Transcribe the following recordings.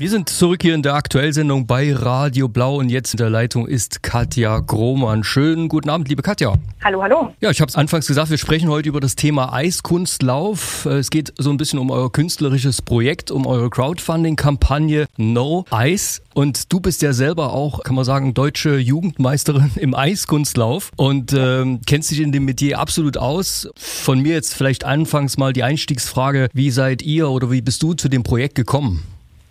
Wir sind zurück hier in der Aktuellsendung bei Radio Blau und jetzt in der Leitung ist Katja Grohmann. Schönen guten Abend, liebe Katja. Hallo, hallo. Ja, ich habe es anfangs gesagt, wir sprechen heute über das Thema Eiskunstlauf. Es geht so ein bisschen um euer künstlerisches Projekt, um eure Crowdfunding-Kampagne No Ice. Und du bist ja selber auch, kann man sagen, deutsche Jugendmeisterin im Eiskunstlauf und ähm, kennst dich in dem Metier absolut aus. Von mir jetzt vielleicht anfangs mal die Einstiegsfrage, wie seid ihr oder wie bist du zu dem Projekt gekommen?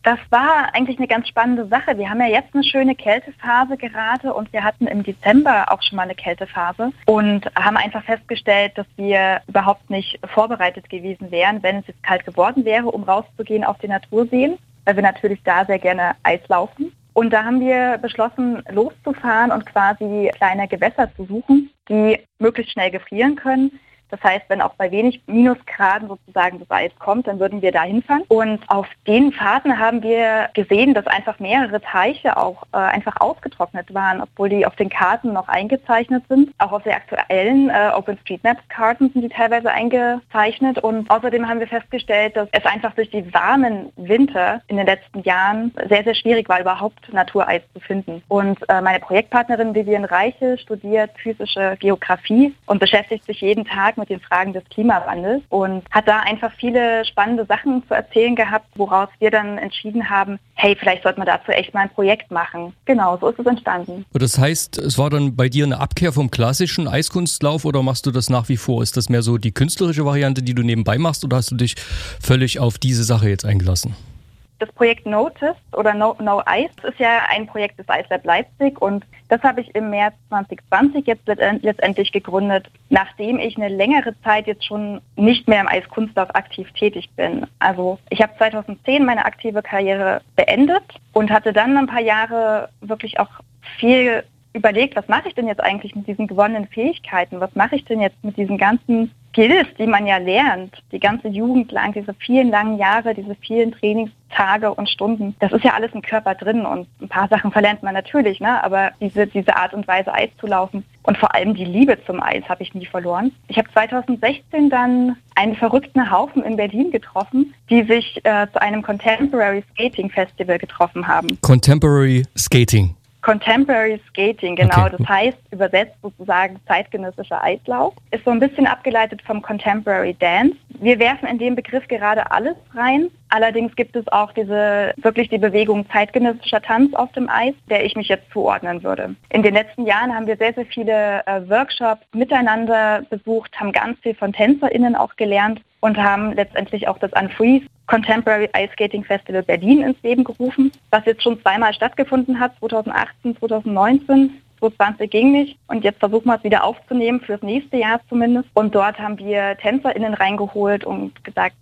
Das war eigentlich eine ganz spannende Sache. Wir haben ja jetzt eine schöne Kältephase gerade und wir hatten im Dezember auch schon mal eine Kältephase und haben einfach festgestellt, dass wir überhaupt nicht vorbereitet gewesen wären, wenn es jetzt kalt geworden wäre, um rauszugehen auf die Naturseen, weil wir natürlich da sehr gerne Eis laufen. Und da haben wir beschlossen, loszufahren und quasi kleine Gewässer zu suchen, die möglichst schnell gefrieren können, das heißt, wenn auch bei wenig Minusgraden sozusagen das Eis kommt, dann würden wir da hinfahren. Und auf den Fahrten haben wir gesehen, dass einfach mehrere Teiche auch äh, einfach ausgetrocknet waren, obwohl die auf den Karten noch eingezeichnet sind. Auch auf der aktuellen äh, OpenStreetMaps-Karten sind die teilweise eingezeichnet. Und außerdem haben wir festgestellt, dass es einfach durch die warmen Winter in den letzten Jahren sehr, sehr schwierig war, überhaupt Natureis zu finden. Und äh, meine Projektpartnerin Vivian Reiche studiert physische Geografie und beschäftigt sich jeden Tag mit den Fragen des Klimawandels und hat da einfach viele spannende Sachen zu erzählen gehabt, woraus wir dann entschieden haben, hey, vielleicht sollte man dazu echt mal ein Projekt machen. Genau, so ist es entstanden. Das heißt, es war dann bei dir eine Abkehr vom klassischen Eiskunstlauf oder machst du das nach wie vor? Ist das mehr so die künstlerische Variante, die du nebenbei machst oder hast du dich völlig auf diese Sache jetzt eingelassen? Das Projekt Notice oder No, no Ice ist ja ein Projekt des Ice Lab Leipzig und das habe ich im März 2020 jetzt letztendlich gegründet, nachdem ich eine längere Zeit jetzt schon nicht mehr im Eiskunstlauf aktiv tätig bin. Also ich habe 2010 meine aktive Karriere beendet und hatte dann ein paar Jahre wirklich auch viel überlegt, was mache ich denn jetzt eigentlich mit diesen gewonnenen Fähigkeiten? Was mache ich denn jetzt mit diesen ganzen Skills, die man ja lernt, die ganze Jugend lang, diese vielen langen Jahre, diese vielen Trainingstage und Stunden, das ist ja alles im Körper drin und ein paar Sachen verlernt man natürlich, ne? aber diese, diese Art und Weise Eis zu laufen und vor allem die Liebe zum Eis habe ich nie verloren. Ich habe 2016 dann einen verrückten Haufen in Berlin getroffen, die sich äh, zu einem Contemporary Skating Festival getroffen haben. Contemporary Skating. Contemporary Skating, genau. Okay. Das heißt, übersetzt sozusagen zeitgenössischer Eislauf. Ist so ein bisschen abgeleitet vom Contemporary Dance. Wir werfen in dem Begriff gerade alles rein. Allerdings gibt es auch diese, wirklich die Bewegung zeitgenössischer Tanz auf dem Eis, der ich mich jetzt zuordnen würde. In den letzten Jahren haben wir sehr, sehr viele äh, Workshops miteinander besucht, haben ganz viel von TänzerInnen auch gelernt und haben letztendlich auch das Unfreeze Contemporary Ice Skating Festival Berlin ins Leben gerufen, was jetzt schon zweimal stattgefunden hat, 2018, 2019. 2020 ging nicht und jetzt versuchen wir es wieder aufzunehmen, fürs nächste Jahr zumindest. Und dort haben wir TänzerInnen reingeholt und gesagt,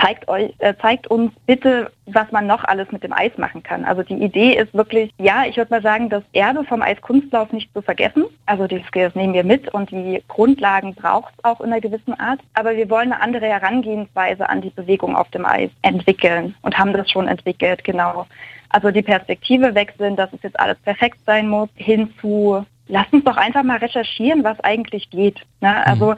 zeigt, euch, äh, zeigt uns bitte, was man noch alles mit dem Eis machen kann. Also die Idee ist wirklich, ja, ich würde mal sagen, das Erbe vom Eiskunstlauf nicht zu vergessen. Also die Skills nehmen wir mit und die Grundlagen braucht es auch in einer gewissen Art. Aber wir wollen eine andere Herangehensweise an die Bewegung auf dem Eis entwickeln und haben das schon entwickelt, genau. Also die Perspektive wechseln, dass es jetzt alles perfekt sein muss, hin zu lass uns doch einfach mal recherchieren, was eigentlich geht. Ne? Mhm. Also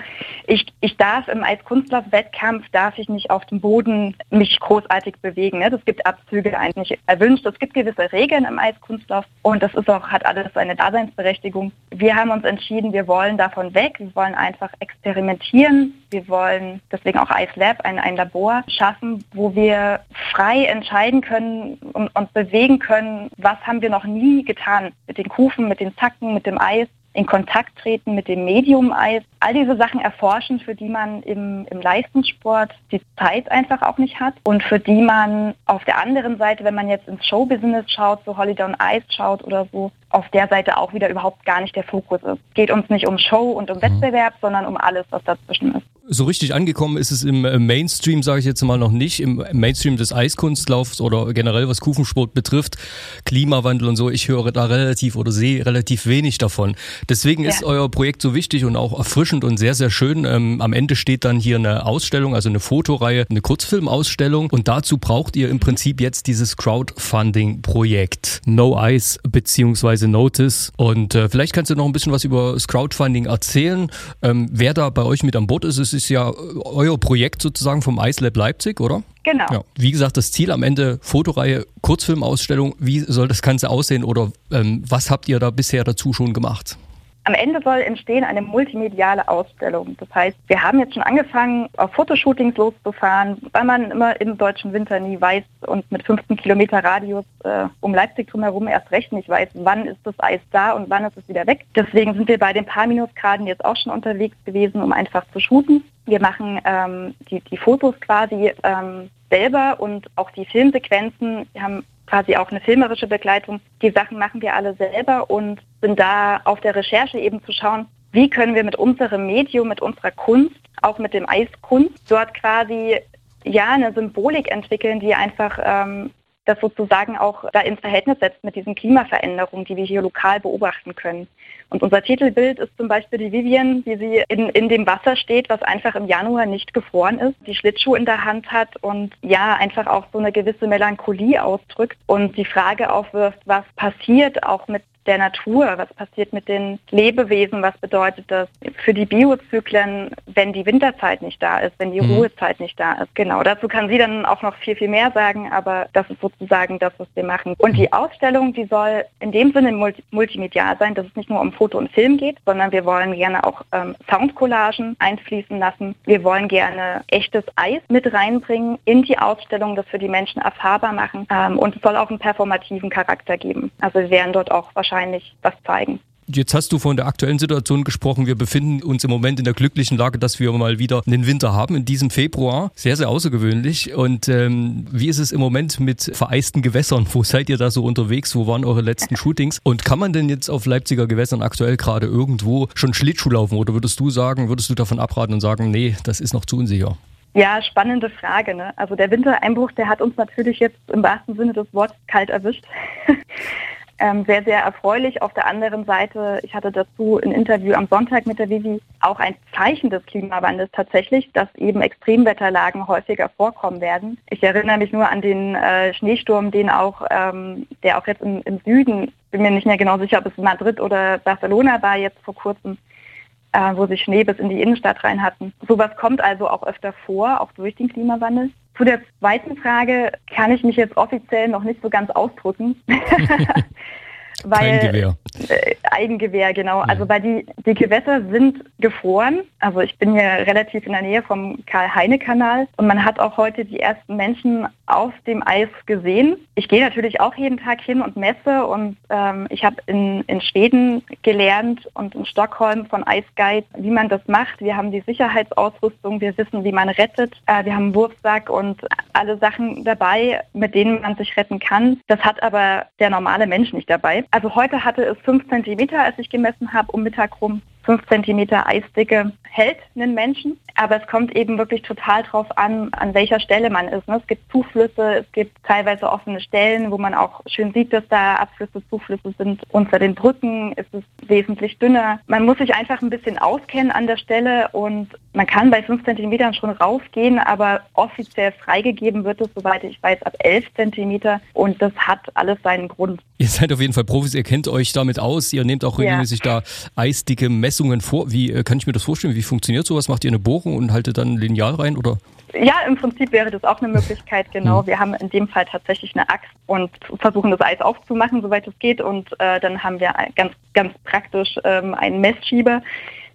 ich, ich darf im Eiskunstlauf-Wettkampf, darf ich nicht auf dem Boden mich großartig bewegen. Ne? Das gibt Abzüge eigentlich erwünscht. Es gibt gewisse Regeln im Eiskunstlauf und das ist auch, hat alles seine Daseinsberechtigung. Wir haben uns entschieden, wir wollen davon weg. Wir wollen einfach experimentieren. Wir wollen deswegen auch Ice Lab, ein, ein Labor schaffen, wo wir frei entscheiden können und uns bewegen können, was haben wir noch nie getan mit den Kufen, mit den Zacken, mit dem Eis in Kontakt treten mit dem Medium Eis. All diese Sachen erforschen, für die man im, im Leistungssport die Zeit einfach auch nicht hat und für die man auf der anderen Seite, wenn man jetzt ins Showbusiness schaut, so Holiday on Ice schaut oder so, auf der Seite auch wieder überhaupt gar nicht der Fokus ist. Es geht uns nicht um Show und um mhm. Wettbewerb, sondern um alles, was dazwischen ist. So richtig angekommen ist es im äh, Mainstream, sage ich jetzt mal noch nicht, im Mainstream des Eiskunstlaufs oder generell was Kufensport betrifft, Klimawandel und so. Ich höre da relativ oder sehe relativ wenig davon. Deswegen ja. ist euer Projekt so wichtig und auch erfrischend und sehr, sehr schön. Ähm, am Ende steht dann hier eine Ausstellung, also eine Fotoreihe, eine Kurzfilmausstellung und dazu braucht ihr im Prinzip jetzt dieses Crowdfunding-Projekt No Ice beziehungsweise Notice. Und äh, vielleicht kannst du noch ein bisschen was über das Crowdfunding erzählen. Ähm, wer da bei euch mit an Bord ist, ist ist ja euer Projekt sozusagen vom Ice Lab Leipzig, oder? Genau. Ja. Wie gesagt, das Ziel am Ende Fotoreihe, Kurzfilmausstellung. Wie soll das Ganze aussehen oder ähm, was habt ihr da bisher dazu schon gemacht? Am Ende soll entstehen eine multimediale Ausstellung. Das heißt, wir haben jetzt schon angefangen, auf Fotoshootings loszufahren, weil man immer im deutschen Winter nie weiß und mit 15 Kilometer Radius äh, um Leipzig drumherum erst recht nicht weiß, wann ist das Eis da und wann ist es wieder weg. Deswegen sind wir bei den paar Minusgraden jetzt auch schon unterwegs gewesen, um einfach zu shooten. Wir machen ähm, die, die Fotos quasi ähm, selber und auch die Filmsequenzen. Wir haben quasi auch eine filmerische Begleitung. Die Sachen machen wir alle selber und sind da auf der Recherche eben zu schauen, wie können wir mit unserem Medium, mit unserer Kunst, auch mit dem Eiskunst, dort quasi ja eine Symbolik entwickeln, die einfach ähm, das sozusagen auch da ins Verhältnis setzt mit diesen Klimaveränderungen, die wir hier lokal beobachten können. Und unser Titelbild ist zum Beispiel die Vivian, wie sie in, in dem Wasser steht, was einfach im Januar nicht gefroren ist, die Schlittschuh in der Hand hat und ja, einfach auch so eine gewisse Melancholie ausdrückt und die Frage aufwirft, was passiert auch mit der Natur, was passiert mit den Lebewesen, was bedeutet das für die Biozyklen, wenn die Winterzeit nicht da ist, wenn die mhm. Ruhezeit nicht da ist. Genau, dazu kann sie dann auch noch viel, viel mehr sagen, aber das ist sozusagen das, was wir machen. Und die Ausstellung, die soll in dem Sinne multi multimedial sein, dass es nicht nur um Foto und Film geht, sondern wir wollen gerne auch ähm, Soundcollagen einfließen lassen. Wir wollen gerne echtes Eis mit reinbringen in die Ausstellung, das für die Menschen erfahrbar machen. Ähm, und es soll auch einen performativen Charakter geben. Also wir werden dort auch wahrscheinlich wahrscheinlich was zeigen. Jetzt hast du von der aktuellen Situation gesprochen. Wir befinden uns im Moment in der glücklichen Lage, dass wir mal wieder einen Winter haben in diesem Februar. Sehr, sehr außergewöhnlich. Und ähm, wie ist es im Moment mit vereisten Gewässern? Wo seid ihr da so unterwegs? Wo waren eure letzten Shootings? Und kann man denn jetzt auf Leipziger Gewässern aktuell gerade irgendwo schon Schlittschuh laufen? Oder würdest du sagen, würdest du davon abraten und sagen, nee, das ist noch zu unsicher? Ja, spannende Frage. Ne? Also der Wintereinbruch, der hat uns natürlich jetzt im wahrsten Sinne des Wortes kalt erwischt. ähm, sehr, sehr erfreulich. Auf der anderen Seite, ich hatte dazu ein Interview am Sonntag mit der Vivi, auch ein Zeichen des Klimawandels tatsächlich, dass eben Extremwetterlagen häufiger vorkommen werden. Ich erinnere mich nur an den äh, Schneesturm, den auch, ähm, der auch jetzt im, im Süden, bin mir nicht mehr genau sicher, ob es Madrid oder Barcelona war jetzt vor kurzem, äh, wo sie Schnee bis in die Innenstadt rein hatten. Sowas kommt also auch öfter vor, auch durch den Klimawandel. Zu der zweiten Frage kann ich mich jetzt offiziell noch nicht so ganz ausdrücken. weil Eigengewehr. Äh, Eigengewehr, genau. Ja. Also weil die, die Gewässer sind gefroren. Also ich bin hier relativ in der Nähe vom Karl-Heine-Kanal und man hat auch heute die ersten Menschen auf dem Eis gesehen. Ich gehe natürlich auch jeden Tag hin und messe und ähm, ich habe in, in Schweden gelernt und in Stockholm von Ice Guide, wie man das macht. Wir haben die Sicherheitsausrüstung, wir wissen, wie man rettet. Äh, wir haben einen Wurfsack und alle Sachen dabei, mit denen man sich retten kann. Das hat aber der normale Mensch nicht dabei. Also heute hatte es fünf Zentimeter, als ich gemessen habe, um Mittag rum. 5 cm Eisdicke hält einen Menschen. Aber es kommt eben wirklich total drauf an, an welcher Stelle man ist. Ne? Es gibt Zuflüsse, es gibt teilweise offene Stellen, wo man auch schön sieht, dass da Abflüsse, Zuflüsse sind. Unter den Brücken ist es wesentlich dünner. Man muss sich einfach ein bisschen auskennen an der Stelle und man kann bei 5 cm schon raufgehen, aber offiziell freigegeben wird es, soweit ich weiß, ab 11 cm und das hat alles seinen Grund. Ihr seid auf jeden Fall Profis, ihr kennt euch damit aus, ihr nehmt auch regelmäßig ja. da eisdicke Messungen vor? Wie äh, kann ich mir das vorstellen? Wie funktioniert sowas? Macht ihr eine Bohrung und haltet dann ein Lineal rein oder? Ja, im Prinzip wäre das auch eine Möglichkeit, genau. Hm. Wir haben in dem Fall tatsächlich eine Axt und versuchen das Eis aufzumachen, soweit es geht. Und äh, dann haben wir ganz, ganz praktisch ähm, einen Messschieber,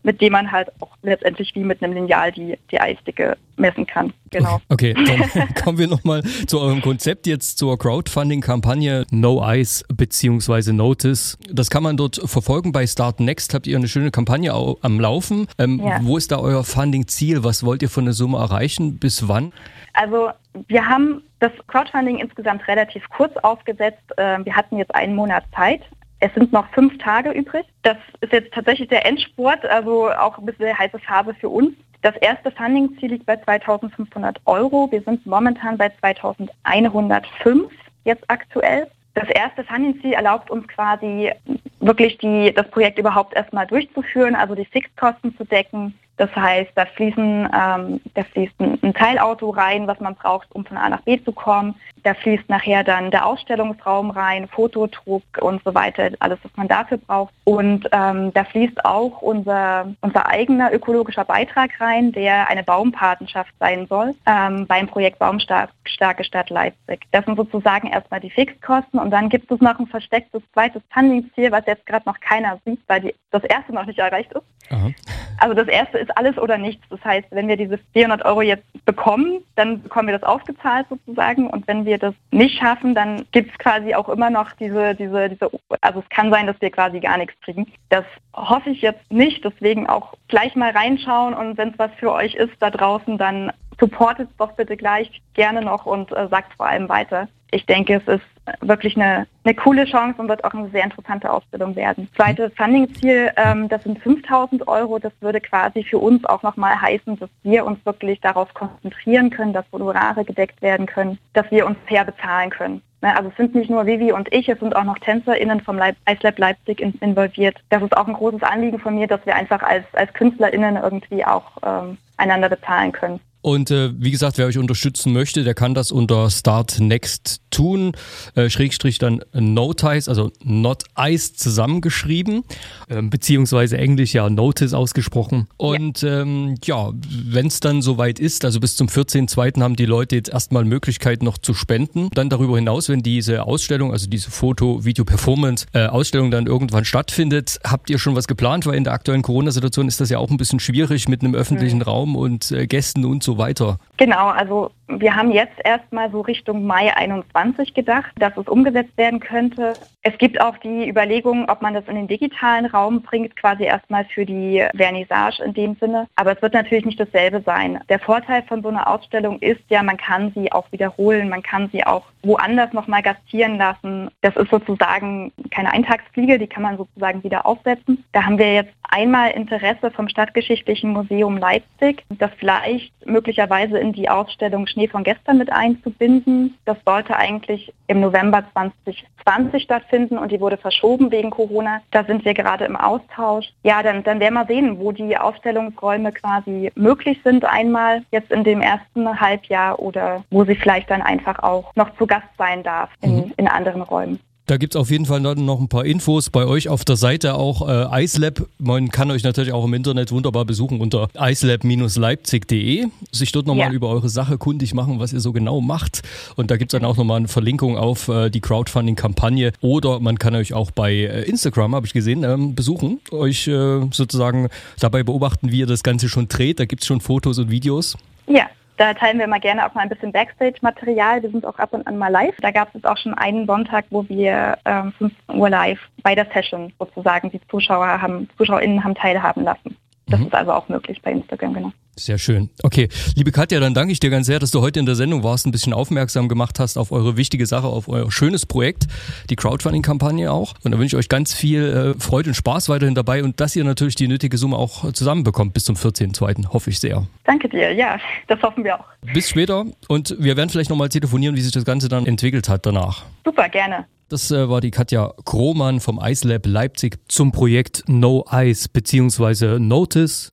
mit dem man halt auch letztendlich wie mit einem Lineal die, die Eisdicke messen kann. Genau. Okay, dann kommen wir nochmal zu eurem Konzept jetzt zur Crowdfunding-Kampagne No Ice bzw. Notice. Das kann man dort verfolgen. Bei Start Next habt ihr eine schöne Kampagne am Laufen. Ähm, ja. Wo ist da euer Funding-Ziel? Was wollt ihr von der Summe erreichen? Bis wann? Also wir haben das Crowdfunding insgesamt relativ kurz aufgesetzt. Ähm, wir hatten jetzt einen Monat Zeit. Es sind noch fünf Tage übrig. Das ist jetzt tatsächlich der Endspurt, also auch ein bisschen heiße Phase für uns. Das erste Funding-Ziel liegt bei 2.500 Euro. Wir sind momentan bei 2.105 jetzt aktuell. Das erste Funding-Ziel erlaubt uns quasi wirklich die, das Projekt überhaupt erstmal durchzuführen, also die Fixkosten zu decken, Das heißt, da fließen, ähm, da fließt ein, Teilauto rein, was man braucht, um von A nach B zu kommen. Da fließt nachher dann der Ausstellungsraum rein, Fotodruck und so weiter, alles, was man dafür braucht. Und ähm, da fließt auch unser, unser eigener ökologischer Beitrag rein, der eine Baumpatenschaft sein soll ähm, beim Projekt Baumstarke Stadt Leipzig. Das sind sozusagen erstmal die Fixkosten und dann gibt es noch ein verstecktes zweites Funding-Ziel, was jetzt gerade noch keiner sieht, weil die, das erste noch nicht erreicht ist. Aha. Also das erste ist alles oder nichts. Das heißt, wenn wir diese 400 Euro jetzt bekommen, dann bekommen wir das ausgezahlt sozusagen und wenn wir das nicht schaffen, dann gibt es quasi auch immer noch diese, diese, diese, also es kann sein, dass wir quasi gar nichts kriegen. Das hoffe ich jetzt nicht, deswegen auch gleich mal reinschauen und wenn es was für euch ist da draußen, dann supportet doch bitte gleich gerne noch und äh, sagt vor allem weiter. Ich denke, es ist wirklich eine, eine coole Chance und wird auch eine sehr interessante Ausbildung werden. Zweites Funding-Ziel, ähm, das sind 5000 Euro. Das würde quasi für uns auch nochmal heißen, dass wir uns wirklich darauf konzentrieren können, dass Honorare gedeckt werden können, dass wir uns fair bezahlen können. Ne, also es sind nicht nur Vivi und ich, es sind auch noch TänzerInnen vom Leip IceLab Leipzig in, involviert. Das ist auch ein großes Anliegen von mir, dass wir einfach als, als KünstlerInnen irgendwie auch ähm, einander bezahlen können. Und äh, wie gesagt, wer euch unterstützen möchte, der kann das unter Start Next tun, äh, Schrägstrich dann Notice, also Not Ice zusammengeschrieben, äh, beziehungsweise Englisch ja Notice ausgesprochen. Und ja, ähm, ja wenn es dann soweit ist, also bis zum 14.02. haben die Leute jetzt erstmal Möglichkeit noch zu spenden. Dann darüber hinaus, wenn diese Ausstellung, also diese Foto, Video, Performance äh, dann irgendwann stattfindet, habt ihr schon was geplant? Weil in der aktuellen Corona-Situation ist das ja auch ein bisschen schwierig mit einem öffentlichen mhm. Raum und äh, Gästen und so so weiter? Genau, also wir haben jetzt erstmal so Richtung Mai 21 gedacht, dass es umgesetzt werden könnte. Es gibt auch die Überlegung, ob man das in den digitalen Raum bringt, quasi erstmal für die Vernissage in dem Sinne. Aber es wird natürlich nicht dasselbe sein. Der Vorteil von so einer Ausstellung ist ja, man kann sie auch wiederholen, man kann sie auch woanders nochmal gastieren lassen. Das ist sozusagen keine Eintagsfliege, die kann man sozusagen wieder aufsetzen. Da haben wir jetzt einmal Interesse vom Stadtgeschichtlichen Museum Leipzig, das vielleicht möglicherweise in die Ausstellung Schnee von gestern mit einzubinden. Das sollte eigentlich im November 2020 stattfinden und die wurde verschoben wegen Corona. Da sind wir gerade im Austausch. Ja, dann, dann werden wir sehen, wo die Ausstellungsräume quasi möglich sind, einmal jetzt in dem ersten Halbjahr oder wo sie vielleicht dann einfach auch noch zu Gast sein darf in, mhm. in anderen Räumen. Da gibt es auf jeden Fall noch ein paar Infos bei euch auf der Seite auch äh, iCelab. Man kann euch natürlich auch im Internet wunderbar besuchen unter icelab-leipzig.de, sich dort nochmal ja. über eure Sache kundig machen, was ihr so genau macht. Und da gibt es dann auch nochmal eine Verlinkung auf äh, die Crowdfunding-Kampagne. Oder man kann euch auch bei äh, Instagram, habe ich gesehen, ähm, besuchen, euch äh, sozusagen dabei beobachten, wie ihr das Ganze schon dreht. Da gibt es schon Fotos und Videos. Ja, da teilen wir mal gerne auch mal ein bisschen Backstage-Material. Wir sind auch ab und an mal live. Da gab es auch schon einen Sonntag, wo wir ähm, 15 Uhr live bei der Session sozusagen die Zuschauer haben, ZuschauerInnen haben teilhaben lassen. Das mhm. ist also auch möglich bei Instagram, genau. Sehr schön. Okay, liebe Katja, dann danke ich dir ganz sehr, dass du heute in der Sendung warst, ein bisschen aufmerksam gemacht hast auf eure wichtige Sache, auf euer schönes Projekt, die Crowdfunding-Kampagne auch. Und da wünsche ich euch ganz viel äh, Freude und Spaß weiterhin dabei und dass ihr natürlich die nötige Summe auch zusammenbekommt bis zum 14.02. Hoffe ich sehr. Danke dir, ja, das hoffen wir auch. Bis später und wir werden vielleicht nochmal telefonieren, wie sich das Ganze dann entwickelt hat danach. Super, gerne. Das äh, war die Katja Krohmann vom Ice Lab Leipzig zum Projekt No Ice bzw. Notice